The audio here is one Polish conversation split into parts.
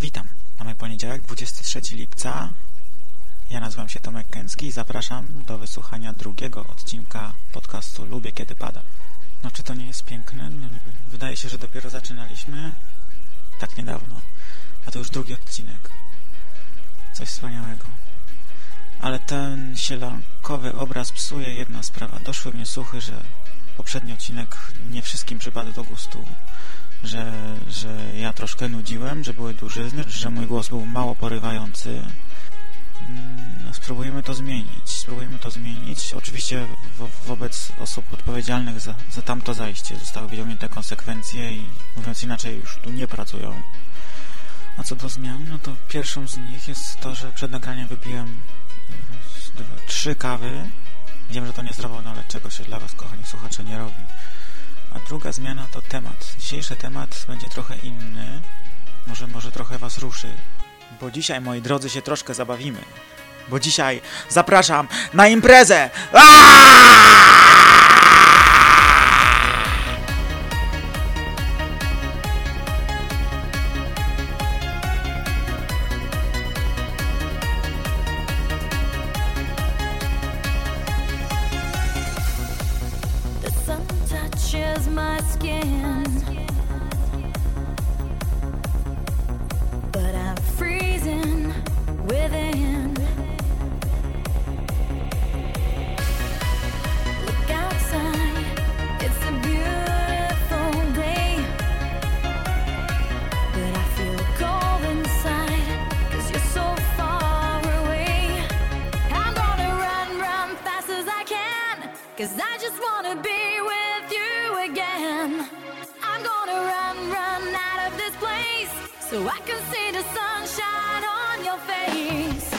Witam. Mamy poniedziałek, 23 lipca. Ja nazywam się Tomek Kęcki i zapraszam do wysłuchania drugiego odcinka podcastu Lubię Kiedy Pada. No czy to nie jest piękne? No. Wydaje się, że dopiero zaczynaliśmy tak niedawno, a to już drugi odcinek. Coś wspaniałego. Ale ten sielankowy obraz psuje jedna sprawa. Doszły mnie słuchy, że poprzedni odcinek nie wszystkim przypadł do gustu że, że ja troszkę nudziłem, że były dużyzny, że mój głos był mało porywający. No, spróbujemy to zmienić. Spróbujemy to zmienić. Oczywiście wo wobec osób odpowiedzialnych za, za tamto zajście zostały wyciągnięte konsekwencje i mówiąc inaczej już tu nie pracują. A co do zmian, no to pierwszą z nich jest to, że przed nagraniem wypiłem e, trzy kawy. Wiem, że to niezdrowotne, ale czego się dla Was, kochani słuchacze, nie robi. A druga zmiana to temat. Dzisiejszy temat będzie trochę inny. Może, może trochę Was ruszy. Bo dzisiaj, moi drodzy, się troszkę zabawimy. Bo dzisiaj zapraszam na imprezę! Aaaa! Cause I just wanna be with you again. I'm gonna run, run out of this place so I can see the sunshine on your face.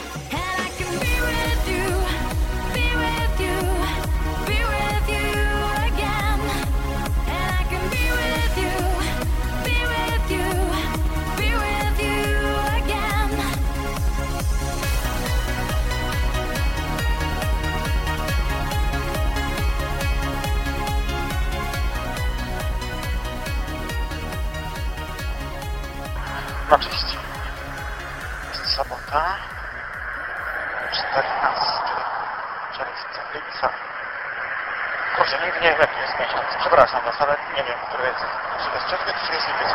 Oczywiście. Jest sobota. 14 czerwca, lipca. Kurczę, nigdy nie wiem jaki jest miesiąc. Przepraszam Was, ale nie wiem, który jest. Czy jest czerwiec, czy jest lipiec.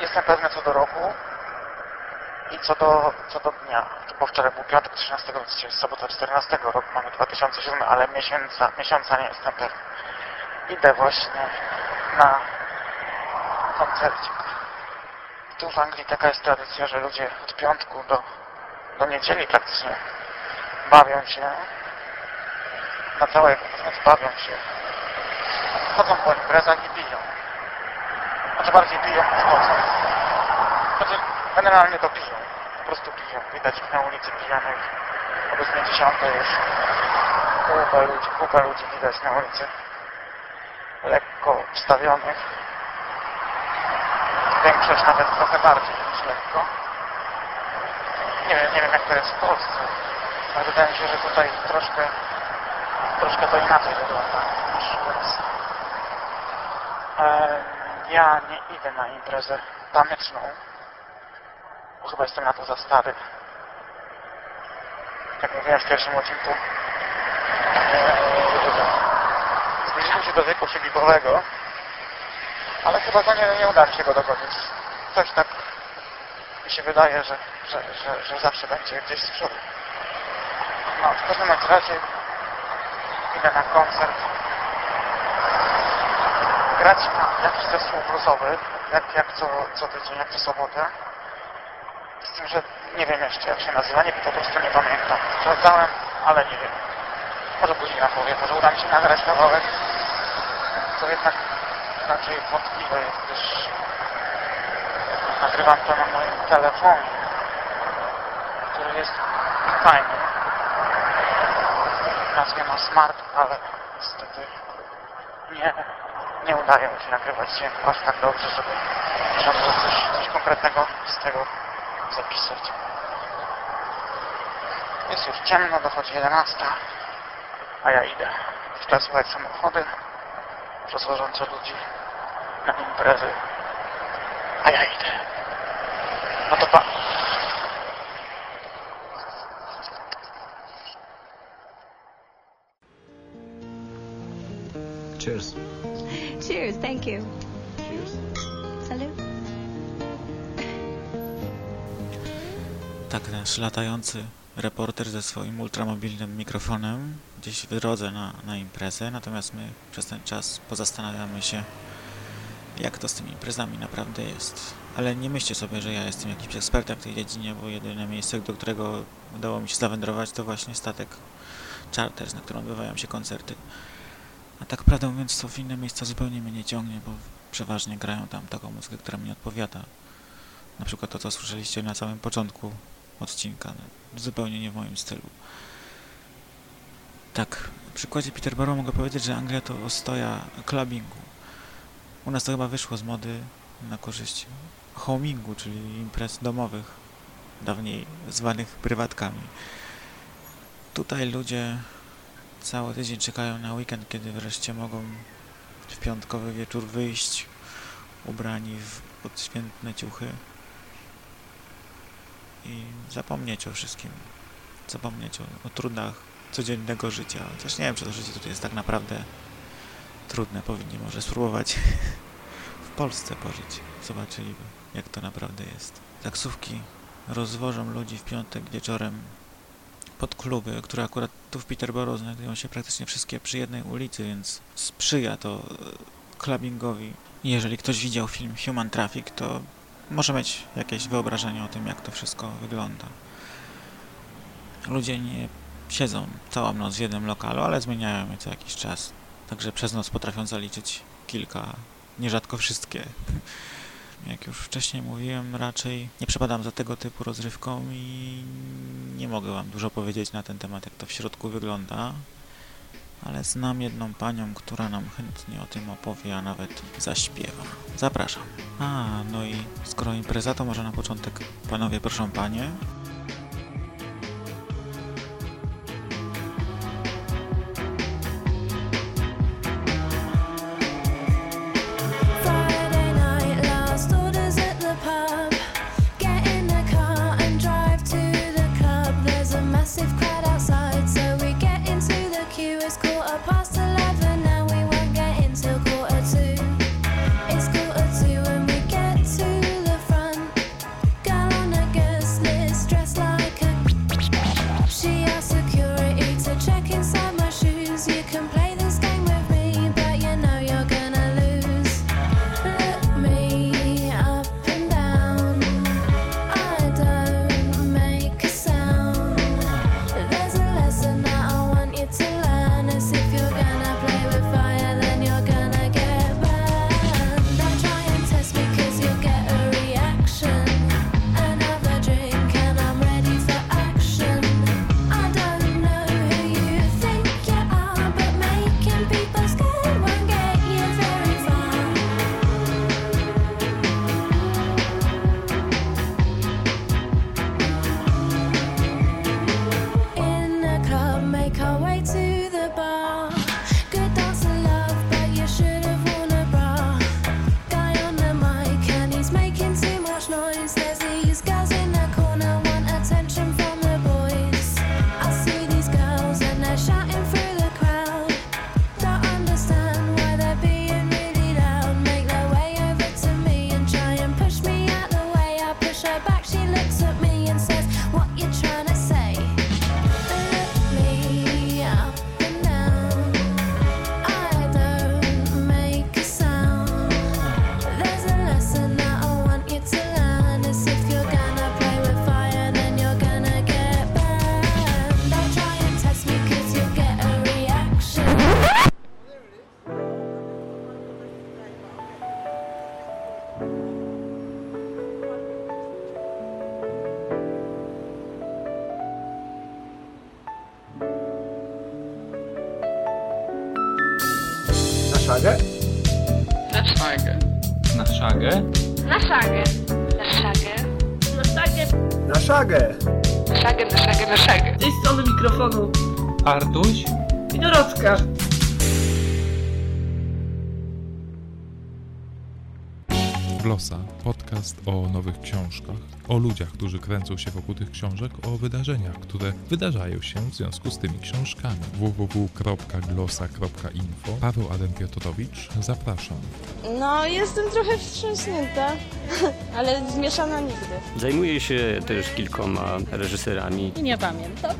Jestem pewny co do roku i co do, co do dnia. Bo wczoraj był piątek 13, więc dzisiaj jest sobota 14 rok, mamy 2007, ale miesiąca, miesiąca nie jestem pewny. Idę właśnie na koncercie tu w Anglii taka jest tradycja, że ludzie od piątku do, do niedzieli praktycznie bawią się na całego, to bawią się. Chodzą po imprezach i piją. Znaczy bardziej piją niż chodzą. Znaczy generalnie to piją. Po prostu piją. Widać ich na ulicy pijanych. O godzinie 10 już kupę ludzi, kupę ludzi widać na ulicy. Lekko wstawionych większość nawet trochę bardziej niż lekko. Nie wiem, nie wiem jak to jest w Polsce, ale wydaje mi się, że tutaj troszkę, troszkę to inaczej wygląda niż u nas. E, ja nie idę na imprezę taneczną, bo chyba jestem na to za stary. Jak mówiłem w pierwszym odcinku, e, zbliżam się do wieku siedzibowego, ale chyba to nie, nie uda mi się go dogonić. Coś tak mi się wydaje, że, że, że, że zawsze będzie gdzieś z przodu. No, w każdym razie idę na koncert. Grać na jakiś zespół bluesowy, jak, jak co, co tydzień, jak co sobotę. Z tym, że nie wiem jeszcze jak się nazywa, nie, po prostu nie pamiętam. Sprawdzałem, ale nie wiem. Może później na powie, może uda mi się nagrać kawałek. To jednak raczej wątpliwe gdyż nagrywam to na moim telefonie, który jest fajny. Nazwę ma Smart, ale niestety nie, nie udaje mi się nagrywać dźwięku aż tak dobrze, żeby było coś, coś konkretnego z tego zapisać. Jest już ciemno, dochodzi 11, a ja idę. Tle słychać samochody przewożące ludzi na imprezy, a ja idę. No to pa. Cheers. Cheers, thank you. Cheers. Salut. Tak, nasz latający reporter ze swoim ultramobilnym mikrofonem gdzieś w drodze na, na imprezę, natomiast my przez ten czas pozastanawiamy się, jak to z tymi imprezami naprawdę jest. Ale nie myślcie sobie, że ja jestem jakimś ekspertem w tej dziedzinie, bo jedyne miejsce, do którego udało mi się zawędrować, to właśnie statek Charters, na którym odbywają się koncerty. A tak prawdę mówiąc, to w inne miejsca zupełnie mnie nie ciągnie, bo przeważnie grają tam taką muzykę, która mi odpowiada. Na przykład to, co słyszeliście na samym początku odcinka. No, zupełnie nie w moim stylu. Tak, w przykładzie Peterborough mogę powiedzieć, że Anglia to ostoja clubbingu. U nas to chyba wyszło z mody na korzyść homingu, czyli imprez domowych, dawniej zwanych prywatkami. Tutaj ludzie cały tydzień czekają na weekend, kiedy wreszcie mogą w piątkowy wieczór wyjść ubrani w podświętne ciuchy i zapomnieć o wszystkim. Zapomnieć o, o trudach codziennego życia. Chociaż nie wiem, czy to życie tutaj jest tak naprawdę trudne. Powinni może spróbować w Polsce pożyć. Zobaczyliby, jak to naprawdę jest. Taksówki rozwożą ludzi w piątek wieczorem pod kluby, które akurat tu w Peterborough znajdują się praktycznie wszystkie przy jednej ulicy, więc sprzyja to e, clubbingowi. Jeżeli ktoś widział film Human Traffic, to może mieć jakieś wyobrażenie o tym, jak to wszystko wygląda. Ludzie nie siedzą całą noc w jednym lokalu, ale zmieniają je co jakiś czas. Także przez noc potrafią zaliczyć kilka, nierzadko wszystkie. Jak już wcześniej mówiłem, raczej nie przepadam za tego typu rozrywką i nie mogę Wam dużo powiedzieć na ten temat, jak to w środku wygląda. Ale znam jedną panią, która nam chętnie o tym opowie, a nawet zaśpiewa. Zapraszam. A, no i skoro impreza, to może na początek panowie proszę panie. Nowych książkach, o ludziach, którzy kręcą się wokół tych książek, o wydarzeniach, które wydarzają się w związku z tymi książkami. www.glosa.info Paweł Adam Piotrowicz, zapraszam. No, jestem trochę wstrząśnięta, ale zmieszana nigdy. Zajmuję się też kilkoma reżyserami. Nie pamiętam.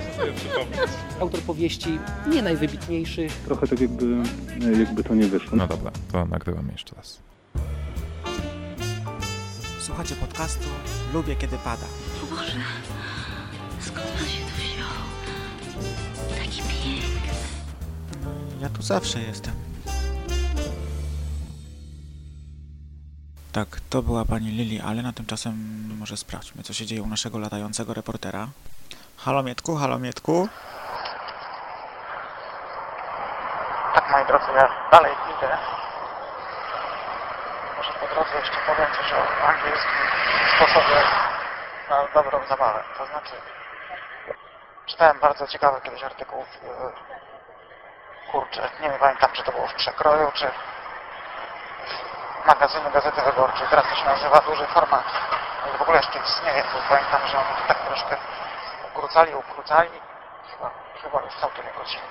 Autor powieści nie najwybitniejszych. Trochę tak jakby, jakby to nie wyszło. No dobra, to nagrywam jeszcze raz. Słuchacie podcastu Lubię Kiedy Pada. O Boże, skąd on się tu wziął? Taki piękny. Ja tu zawsze jestem. Tak, to była pani Lili Allen, a tymczasem może sprawdźmy, co się dzieje u naszego latającego reportera. Halo Mietku, halo Mietku. Tak, moi drodzy, ja dalej idę. Po drodze jeszcze powiem coś o angielskim sposobie na dobrą zabawę. To znaczy, czytałem bardzo ciekawy kiedyś artykuł w, kurczę, nie wiem, pamiętam, czy to było w Przekroju, czy w magazynie Gazety Wyborczej. Teraz to się nazywa Duży Format. W ogóle jeszcze istnieje, bo pamiętam, że oni to tak troszkę ukrócali, ukrócali. Chyba, chyba już całkiem ukrócili.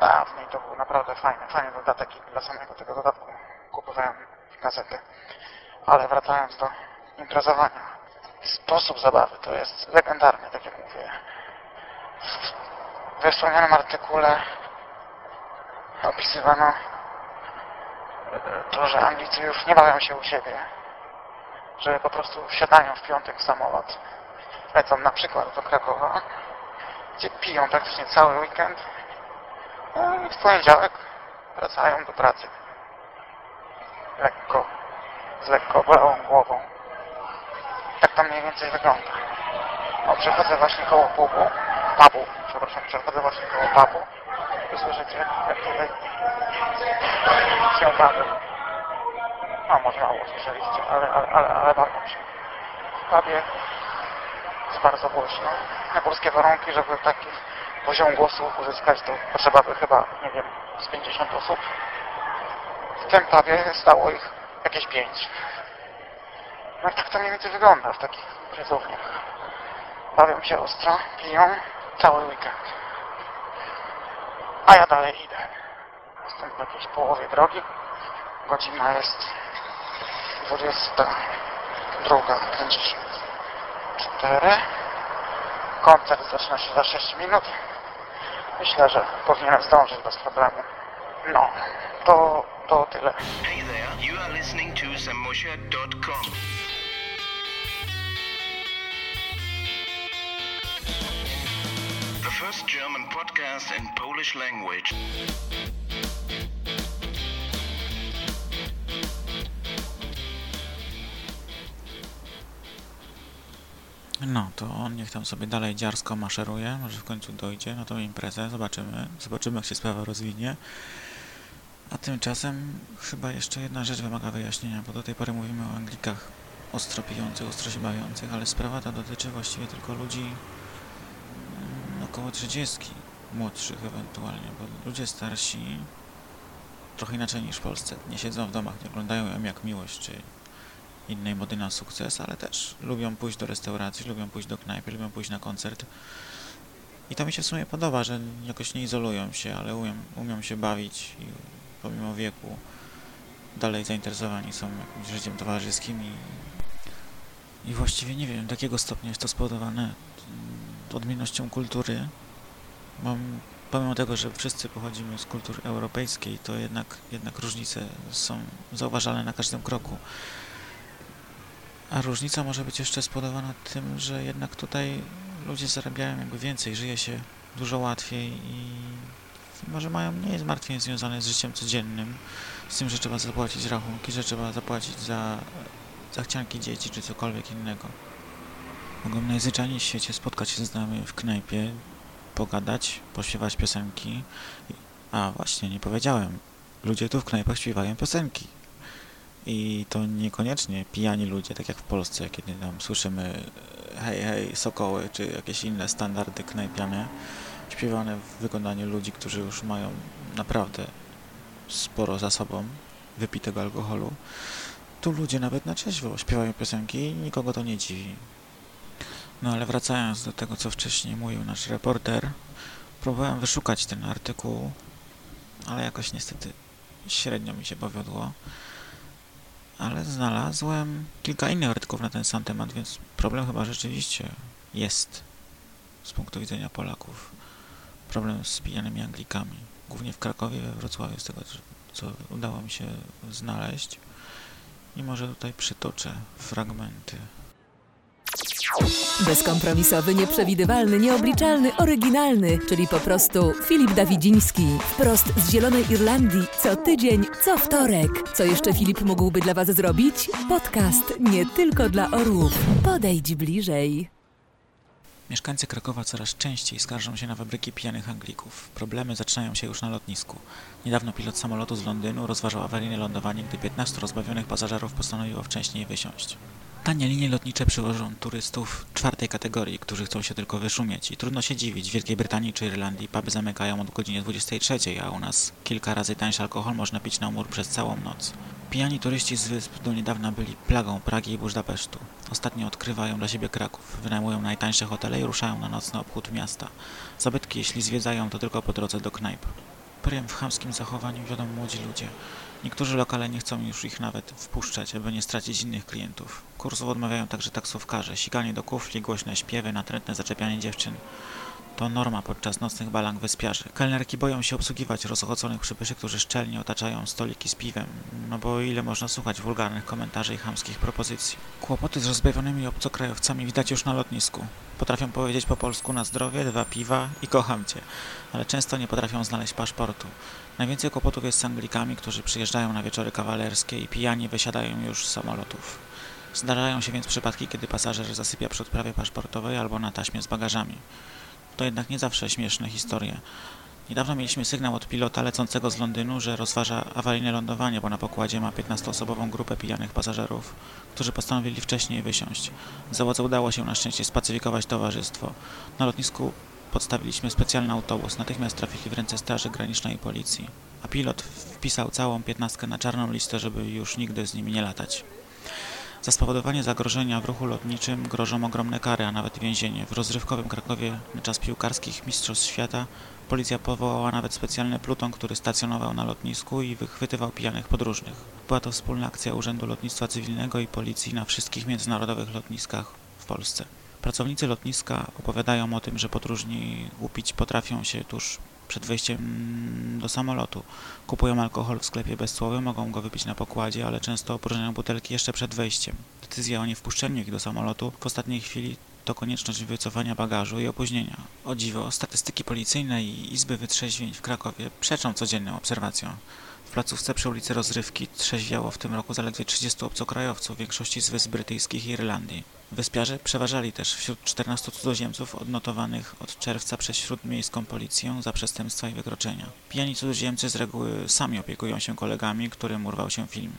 Dawniej to był naprawdę fajny, fajny dodatek i dla samego tego dodatku kupowałem gazety. Ale wracając do imprezowania. Sposób zabawy to jest legendarny, tak jak mówię. W wspomnianym artykule opisywano to, że Anglicy już nie bawią się u siebie, że po prostu wsiadają w piątek w samolot, lecą na przykład do Krakowa, gdzie piją praktycznie cały weekend, no i w poniedziałek wracają do pracy. Lekko, z lekko bolałą głową. Tak to mniej więcej wygląda. O, przechodzę właśnie koło pubu, pubu, przepraszam, przechodzę właśnie koło pubu. Tu słyszycie, jak tutaj się bawię. No, może mało słyszeliście, ale, ale, ale, ale bawią się. W pubie jest bardzo głośno. Na polskie warunki, żeby taki poziom głosu uzyskać, to potrzeba by chyba, nie wiem, z 50 osób. W tym pubie stało ich jakieś 5. No tak to mniej więcej wygląda w takich imprezowniach. Bawią się ostro, piją cały weekend. A ja dalej idę. Jestem w jakiejś połowie drogi. Godzina jest 22.54. Koncert zaczyna się za 6 minut. Myślę, że powinienem zdążyć bez problemu. No, to, to tyle. Hey there, you are listening to samosha.com. The first German podcast in Polish language. No, to on niech tam sobie dalej dziarsko maszeruje, może w końcu dojdzie na tą imprezę, zobaczymy, zobaczymy jak się sprawa rozwinie. A tymczasem chyba jeszcze jedna rzecz wymaga wyjaśnienia, bo do tej pory mówimy o Anglikach ostro pijących, ostro się bawiących, ale sprawa ta dotyczy właściwie tylko ludzi mm, około 30, młodszych ewentualnie, bo ludzie starsi trochę inaczej niż w Polsce, nie siedzą w domach, nie oglądają ją jak miłość, czy innej mody na sukces, ale też lubią pójść do restauracji, lubią pójść do knajpy, lubią pójść na koncert. I to mi się w sumie podoba, że jakoś nie izolują się, ale umiem, umią się bawić i pomimo wieku dalej zainteresowani są jakimś życiem towarzyskim i, i właściwie nie wiem, do jakiego stopnia jest to spowodowane odmiennością kultury. Mam, pomimo tego, że wszyscy pochodzimy z kultury europejskiej, to jednak, jednak różnice są zauważalne na każdym kroku. A różnica może być jeszcze spowodowana tym, że jednak tutaj ludzie zarabiają jakby więcej, żyje się dużo łatwiej i może mają mniej zmartwień związanych z życiem codziennym, z tym, że trzeba zapłacić rachunki, że trzeba zapłacić za zachcianki dzieci czy cokolwiek innego. Mogą najzwyczajniej w świecie spotkać się z nami w knajpie, pogadać, pośpiewać piosenki. A właśnie, nie powiedziałem. Ludzie tu w knajpach śpiewają piosenki. I to niekoniecznie pijani ludzie, tak jak w Polsce, kiedy tam słyszymy hej, hej, sokoły, czy jakieś inne standardy knajpiane, śpiewane w wykonaniu ludzi, którzy już mają naprawdę sporo za sobą wypitego alkoholu. Tu ludzie nawet na trzeźwo śpiewają piosenki i nikogo to nie dziwi. No ale wracając do tego, co wcześniej mówił nasz reporter, próbowałem wyszukać ten artykuł, ale jakoś niestety średnio mi się powiodło. Ale znalazłem kilka innych artykułów na ten sam temat, więc problem chyba rzeczywiście jest z punktu widzenia Polaków. Problem z pijanymi Anglikami. Głównie w Krakowie, we Wrocławiu, z tego co udało mi się znaleźć. I może tutaj przytoczę fragmenty. Bezkompromisowy, nieprzewidywalny, nieobliczalny, oryginalny, czyli po prostu Filip Dawidziński. Wprost z Zielonej Irlandii, co tydzień, co wtorek. Co jeszcze Filip mógłby dla Was zrobić? Podcast nie tylko dla orłów. Podejdź bliżej. Mieszkańcy Krakowa coraz częściej skarżą się na fabryki pijanych Anglików. Problemy zaczynają się już na lotnisku. Niedawno pilot samolotu z Londynu rozważał awaryjne lądowanie, gdy 15 rozbawionych pasażerów postanowiło wcześniej wysiąść. Tanie linie lotnicze przywożą turystów czwartej kategorii, którzy chcą się tylko wyszumieć i trudno się dziwić. W Wielkiej Brytanii czy Irlandii puby zamykają od godziny 23, a u nas kilka razy tańszy alkohol można pić na umór przez całą noc. Pijani turyści z wysp do niedawna byli plagą Pragi i Budapesztu. Ostatnio odkrywają dla siebie Kraków, wynajmują najtańsze hotele i ruszają na nocny obchód miasta. Zabytki, jeśli zwiedzają, to tylko po drodze do knajp. Prym w chamskim zachowaniu wiodą młodzi ludzie. Niektórzy lokale nie chcą już ich nawet wpuszczać, aby nie stracić innych klientów. Kursów odmawiają także taksówkarze, sikanie do kufli, głośne śpiewy, natrętne zaczepianie dziewczyn. To norma podczas nocnych balang wyspiarzy. Kelnerki boją się obsługiwać rozochoconych przybyszy, którzy szczelnie otaczają stoliki z piwem, no bo ile można słuchać wulgarnych komentarzy i chamskich propozycji. Kłopoty z rozbawionymi obcokrajowcami widać już na lotnisku. Potrafią powiedzieć po polsku na zdrowie, dwa piwa i kocham cię, ale często nie potrafią znaleźć paszportu. Najwięcej kłopotów jest z Anglikami, którzy przyjeżdżają na wieczory kawalerskie i pijani wysiadają już z samolotów. Zdarzają się więc przypadki, kiedy pasażer zasypia przy odprawie paszportowej albo na taśmie z bagażami. To jednak nie zawsze śmieszne historie. Niedawno mieliśmy sygnał od pilota lecącego z Londynu, że rozważa awaryjne lądowanie, bo na pokładzie ma 15-osobową grupę pijanych pasażerów, którzy postanowili wcześniej wysiąść. Załodze udało się na szczęście spacyfikować towarzystwo. Na lotnisku podstawiliśmy specjalny autobus, natychmiast trafili w ręce Straży Granicznej i Policji, a pilot wpisał całą piętnastkę na czarną listę, żeby już nigdy z nimi nie latać. Za spowodowanie zagrożenia w ruchu lotniczym grożą ogromne kary, a nawet więzienie. W rozrywkowym Krakowie na czas piłkarskich Mistrzostw Świata policja powołała nawet specjalny pluton, który stacjonował na lotnisku i wychwytywał pijanych podróżnych. Była to wspólna akcja Urzędu Lotnictwa Cywilnego i Policji na wszystkich międzynarodowych lotniskach w Polsce. Pracownicy lotniska opowiadają o tym, że podróżni upić potrafią się tuż przed wejściem do samolotu. Kupują alkohol w sklepie bezcłowym, mogą go wypić na pokładzie, ale często opróżniają butelki jeszcze przed wejściem. Decyzja o niewpuszczeniu ich do samolotu w ostatniej chwili to konieczność wycofania bagażu i opóźnienia. O dziwo, statystyki policyjne i Izby Wytrzeźwień w Krakowie przeczą codziennym obserwacjom. W placówce przy ulicy Rozrywki trzeźwiało w tym roku zaledwie 30 obcokrajowców, w większości z Wysp Brytyjskich i Irlandii. Wyspiarze przeważali też wśród 14 cudzoziemców odnotowanych od czerwca przez śródmiejską policję za przestępstwa i wykroczenia. Pijani cudzoziemcy z reguły sami opiekują się kolegami, którym urwał się film.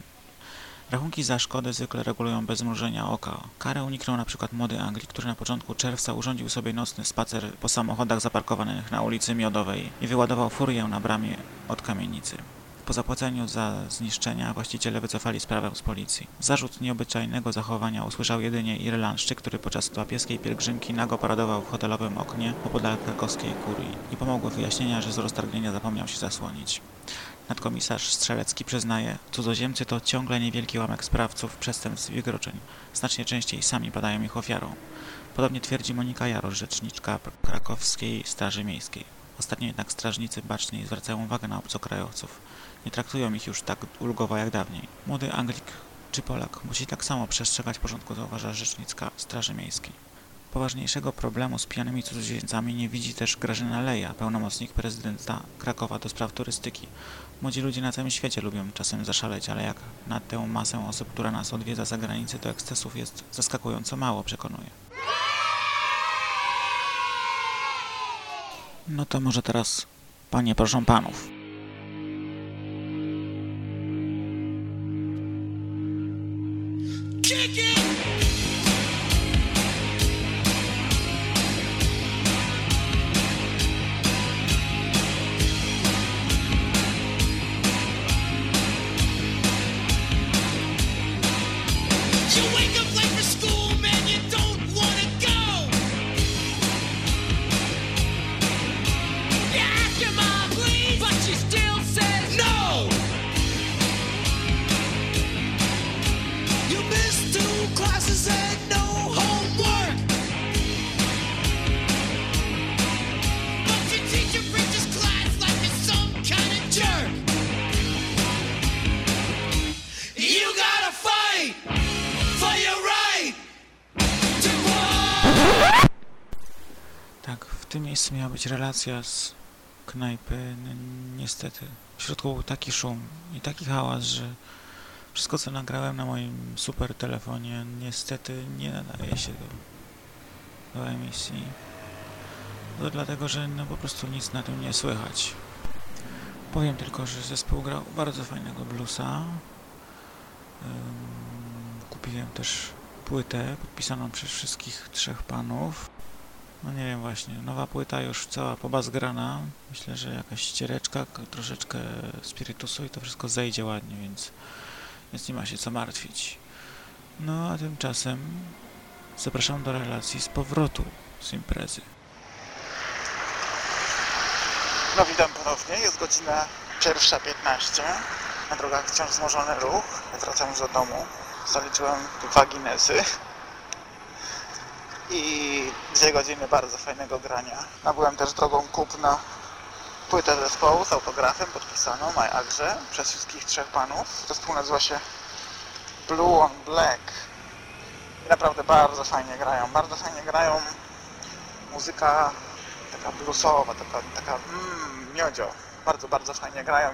Rachunki za szkody zwykle regulują bez mrużenia oka. Karę uniknął na przykład młody Anglik, który na początku czerwca urządził sobie nocny spacer po samochodach zaparkowanych na ulicy Miodowej i wyładował furię na bramie od kamienicy. Po zapłaceniu za zniszczenia właściciele wycofali sprawę z policji. Zarzut nieobyczajnego zachowania usłyszał jedynie Irlandczyk, który podczas papieskiej pielgrzymki nago paradował w hotelowym oknie opodal krakowskiej kurii. Nie pomogło wyjaśnienia, że z roztargnienia zapomniał się zasłonić. Nadkomisarz Strzelecki przyznaje, cudzoziemcy to ciągle niewielki łamek sprawców przestępstw i wykroczeń. Znacznie częściej sami padają ich ofiarą. Podobnie twierdzi Monika Jarosz, rzeczniczka krakowskiej Straży Miejskiej. Ostatnio jednak strażnicy baczniej zwracają uwagę na obcokrajowców. Nie traktują ich już tak ulgowo jak dawniej. Młody Anglik czy Polak musi tak samo przestrzegać porządku, zauważa rzecznicka Straży Miejskiej. Poważniejszego problemu z pijanymi cudzoziemcami nie widzi też Grażyna Leja, pełnomocnik prezydenta Krakowa do spraw turystyki. Młodzi ludzie na całym świecie lubią czasem zaszaleć, ale jak na tę masę osób, która nas odwiedza za granicę, to ekscesów jest zaskakująco mało, przekonuje. No to może teraz, panie, proszę panów. Kick it! Relacja z knajpy. No, niestety, w środku był taki szum i taki hałas, że wszystko, co nagrałem na moim super telefonie, niestety nie nadaje się do, do emisji. To dlatego, że no po prostu nic na tym nie słychać. Powiem tylko, że zespół grał bardzo fajnego bluesa. Kupiłem też płytę podpisaną przez wszystkich trzech panów. No nie wiem właśnie, nowa płyta już cała pobazgrana. Myślę, że jakaś ściereczka, troszeczkę spirytusu i to wszystko zejdzie ładnie, więc, więc nie ma się co martwić. No a tymczasem zapraszam do relacji z powrotu z imprezy. No witam ponownie, jest godzina pierwsza 15. Na drogach wciąż wzmożony ruch. Wracam już do domu. Zaliczyłem dwa Guinnessy i dwie godziny bardzo fajnego grania. Nabyłem też drogą kupna płytę zespołu z autografem podpisaną My Agrze przez wszystkich trzech panów. Zespół nazywa się Blue on Black. I naprawdę bardzo fajnie grają. Bardzo fajnie grają. Muzyka taka bluesowa, taka, taka mm, miodzio. Bardzo, bardzo fajnie grają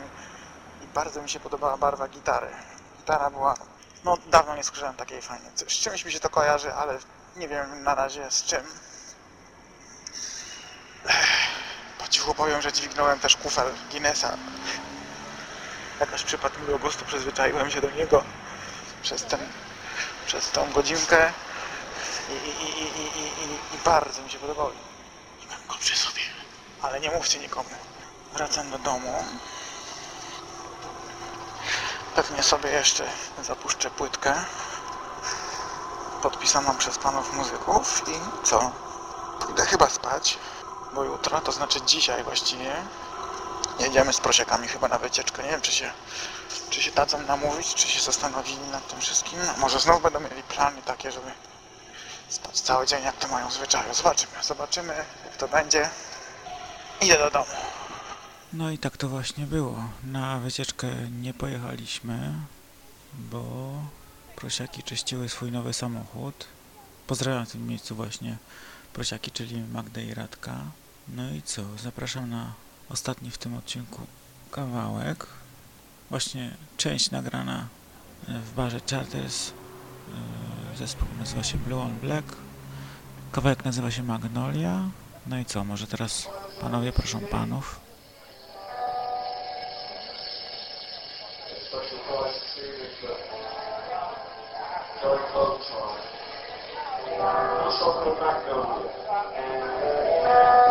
i, i bardzo mi się podobała barwa gitary. Gitara była, no dawno nie słyszałem takiej fajnej. Z czymś mi się to kojarzy, ale nie wiem na razie z czym. Po cichu powiem, że dźwignąłem też kufel Guinnessa. Jakoś przypadł mi do gustu, przyzwyczaiłem się do niego przez ten, przez tą godzinkę i, i, i, i, i, i, bardzo mi się podobało. I mam go przy sobie. Ale nie mówcie nikomu. Wracam do domu. Pewnie sobie jeszcze zapuszczę płytkę podpisaną przez panów muzyków i co? Pójdę chyba spać, bo jutro, to znaczy dzisiaj właściwie, jedziemy z prosiakami chyba na wycieczkę. Nie wiem, czy się, czy się dadzą namówić, czy się zastanowili nad tym wszystkim. No, może znów będą mieli plany takie, żeby spać cały dzień, jak to mają zwyczaju. Zobaczymy, zobaczymy, jak to będzie. Idę do domu. No i tak to właśnie było. Na wycieczkę nie pojechaliśmy, bo prosiaki czyściły swój nowy samochód. Pozdrawiam w tym miejscu właśnie prosiaki, czyli Magdę i Radka. No i co, zapraszam na ostatni w tym odcinku kawałek. Właśnie część nagrana w barze Charters. Yy, Zespół nazywa się Blue on Black. Kawałek nazywa się Magnolia. No i co, może teraz panowie, proszę panów. só para a Câmara. É, é, é. ah,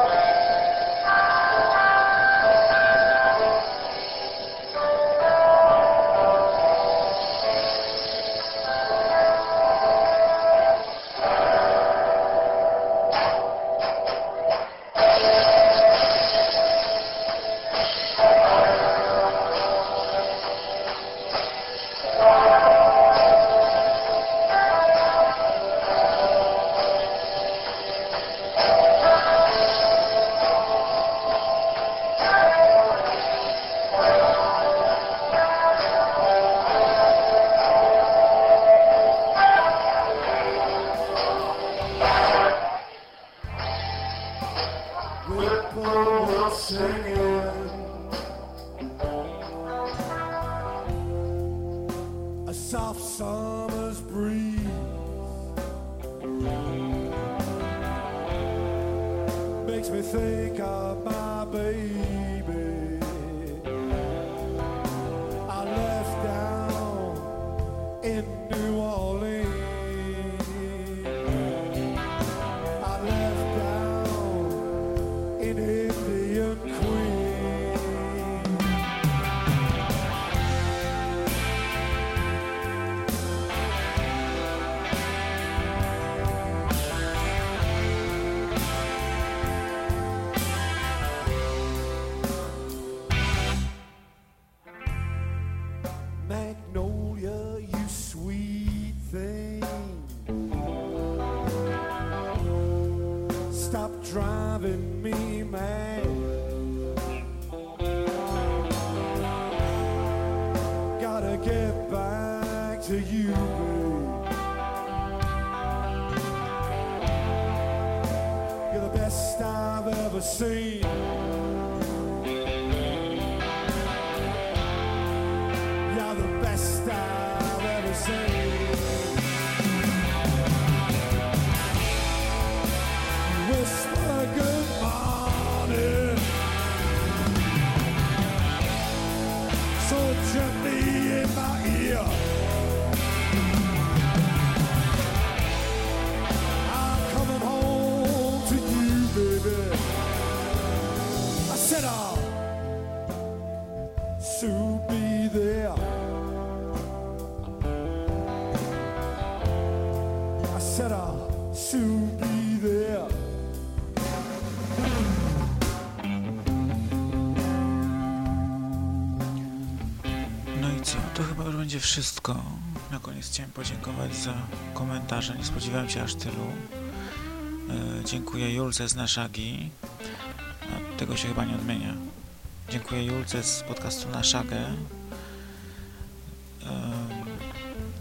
A soft summer's Stop driving me mad. Gotta get back to you, babe. You're the best I've ever seen. Said I'll soon be there. No i co? To chyba już będzie wszystko. Na koniec chciałem podziękować za komentarze. Nie spodziewałem się aż tylu. E, dziękuję Julce z Naszagi. Tego się chyba nie odmienia. Dziękuję Julce z podcastu Naszagę. E,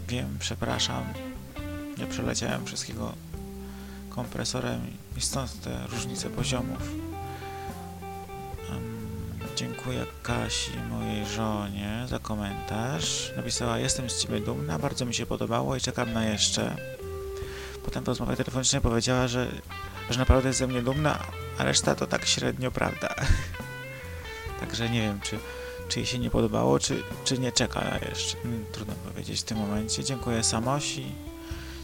wiem, przepraszam. Nie przeleciałem wszystkiego kompresorem i stąd te różnice poziomów. Em, Dziękuję Kasi, mojej żonie, za komentarz. Napisała, jestem z Ciebie dumna, bardzo mi się podobało i czekam na jeszcze. Potem w rozmowie telefonicznej powiedziała, że, że naprawdę jest ze mnie dumna, a reszta to tak średnio prawda. Także nie wiem, czy, czy jej się nie podobało, czy, czy nie czeka jeszcze. Mm, Trudno powiedzieć w tym momencie. Dziękuję Samosi,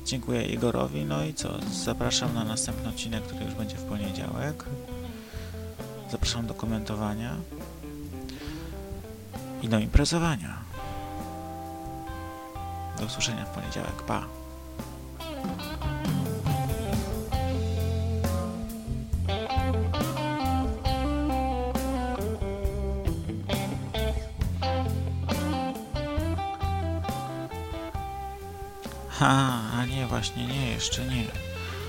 dziękuję Igorowi, no i co? Zapraszam na następny odcinek, który już będzie w poniedziałek. Zapraszam do komentowania i do imprezowania. Do usłyszenia w poniedziałek. Pa! Ha, właśnie nie, jeszcze nie.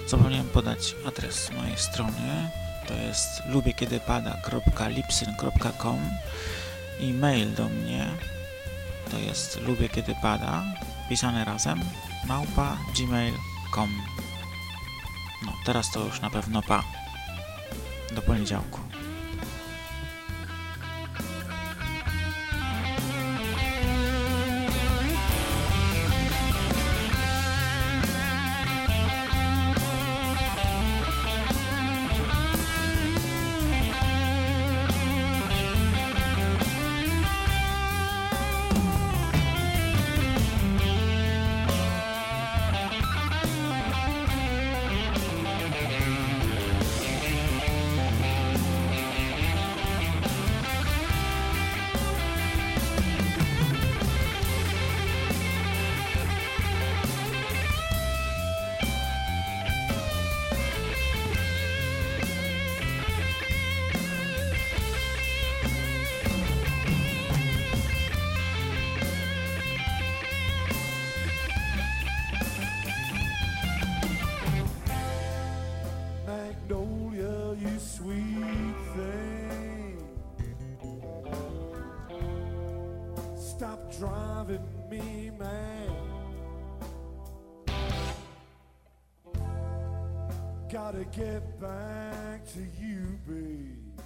Zapomniałem podać adres mojej strony. To jest lubiekiedypada.lipsyn.com i mail do mnie to jest lubię kiedy pada pisane razem małpa gmail.com no teraz to już na pewno pa do poniedziałku Magnolia, you sweet thing. Stop driving me mad. Gotta get back to you, babe.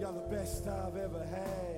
You're the best I've ever had.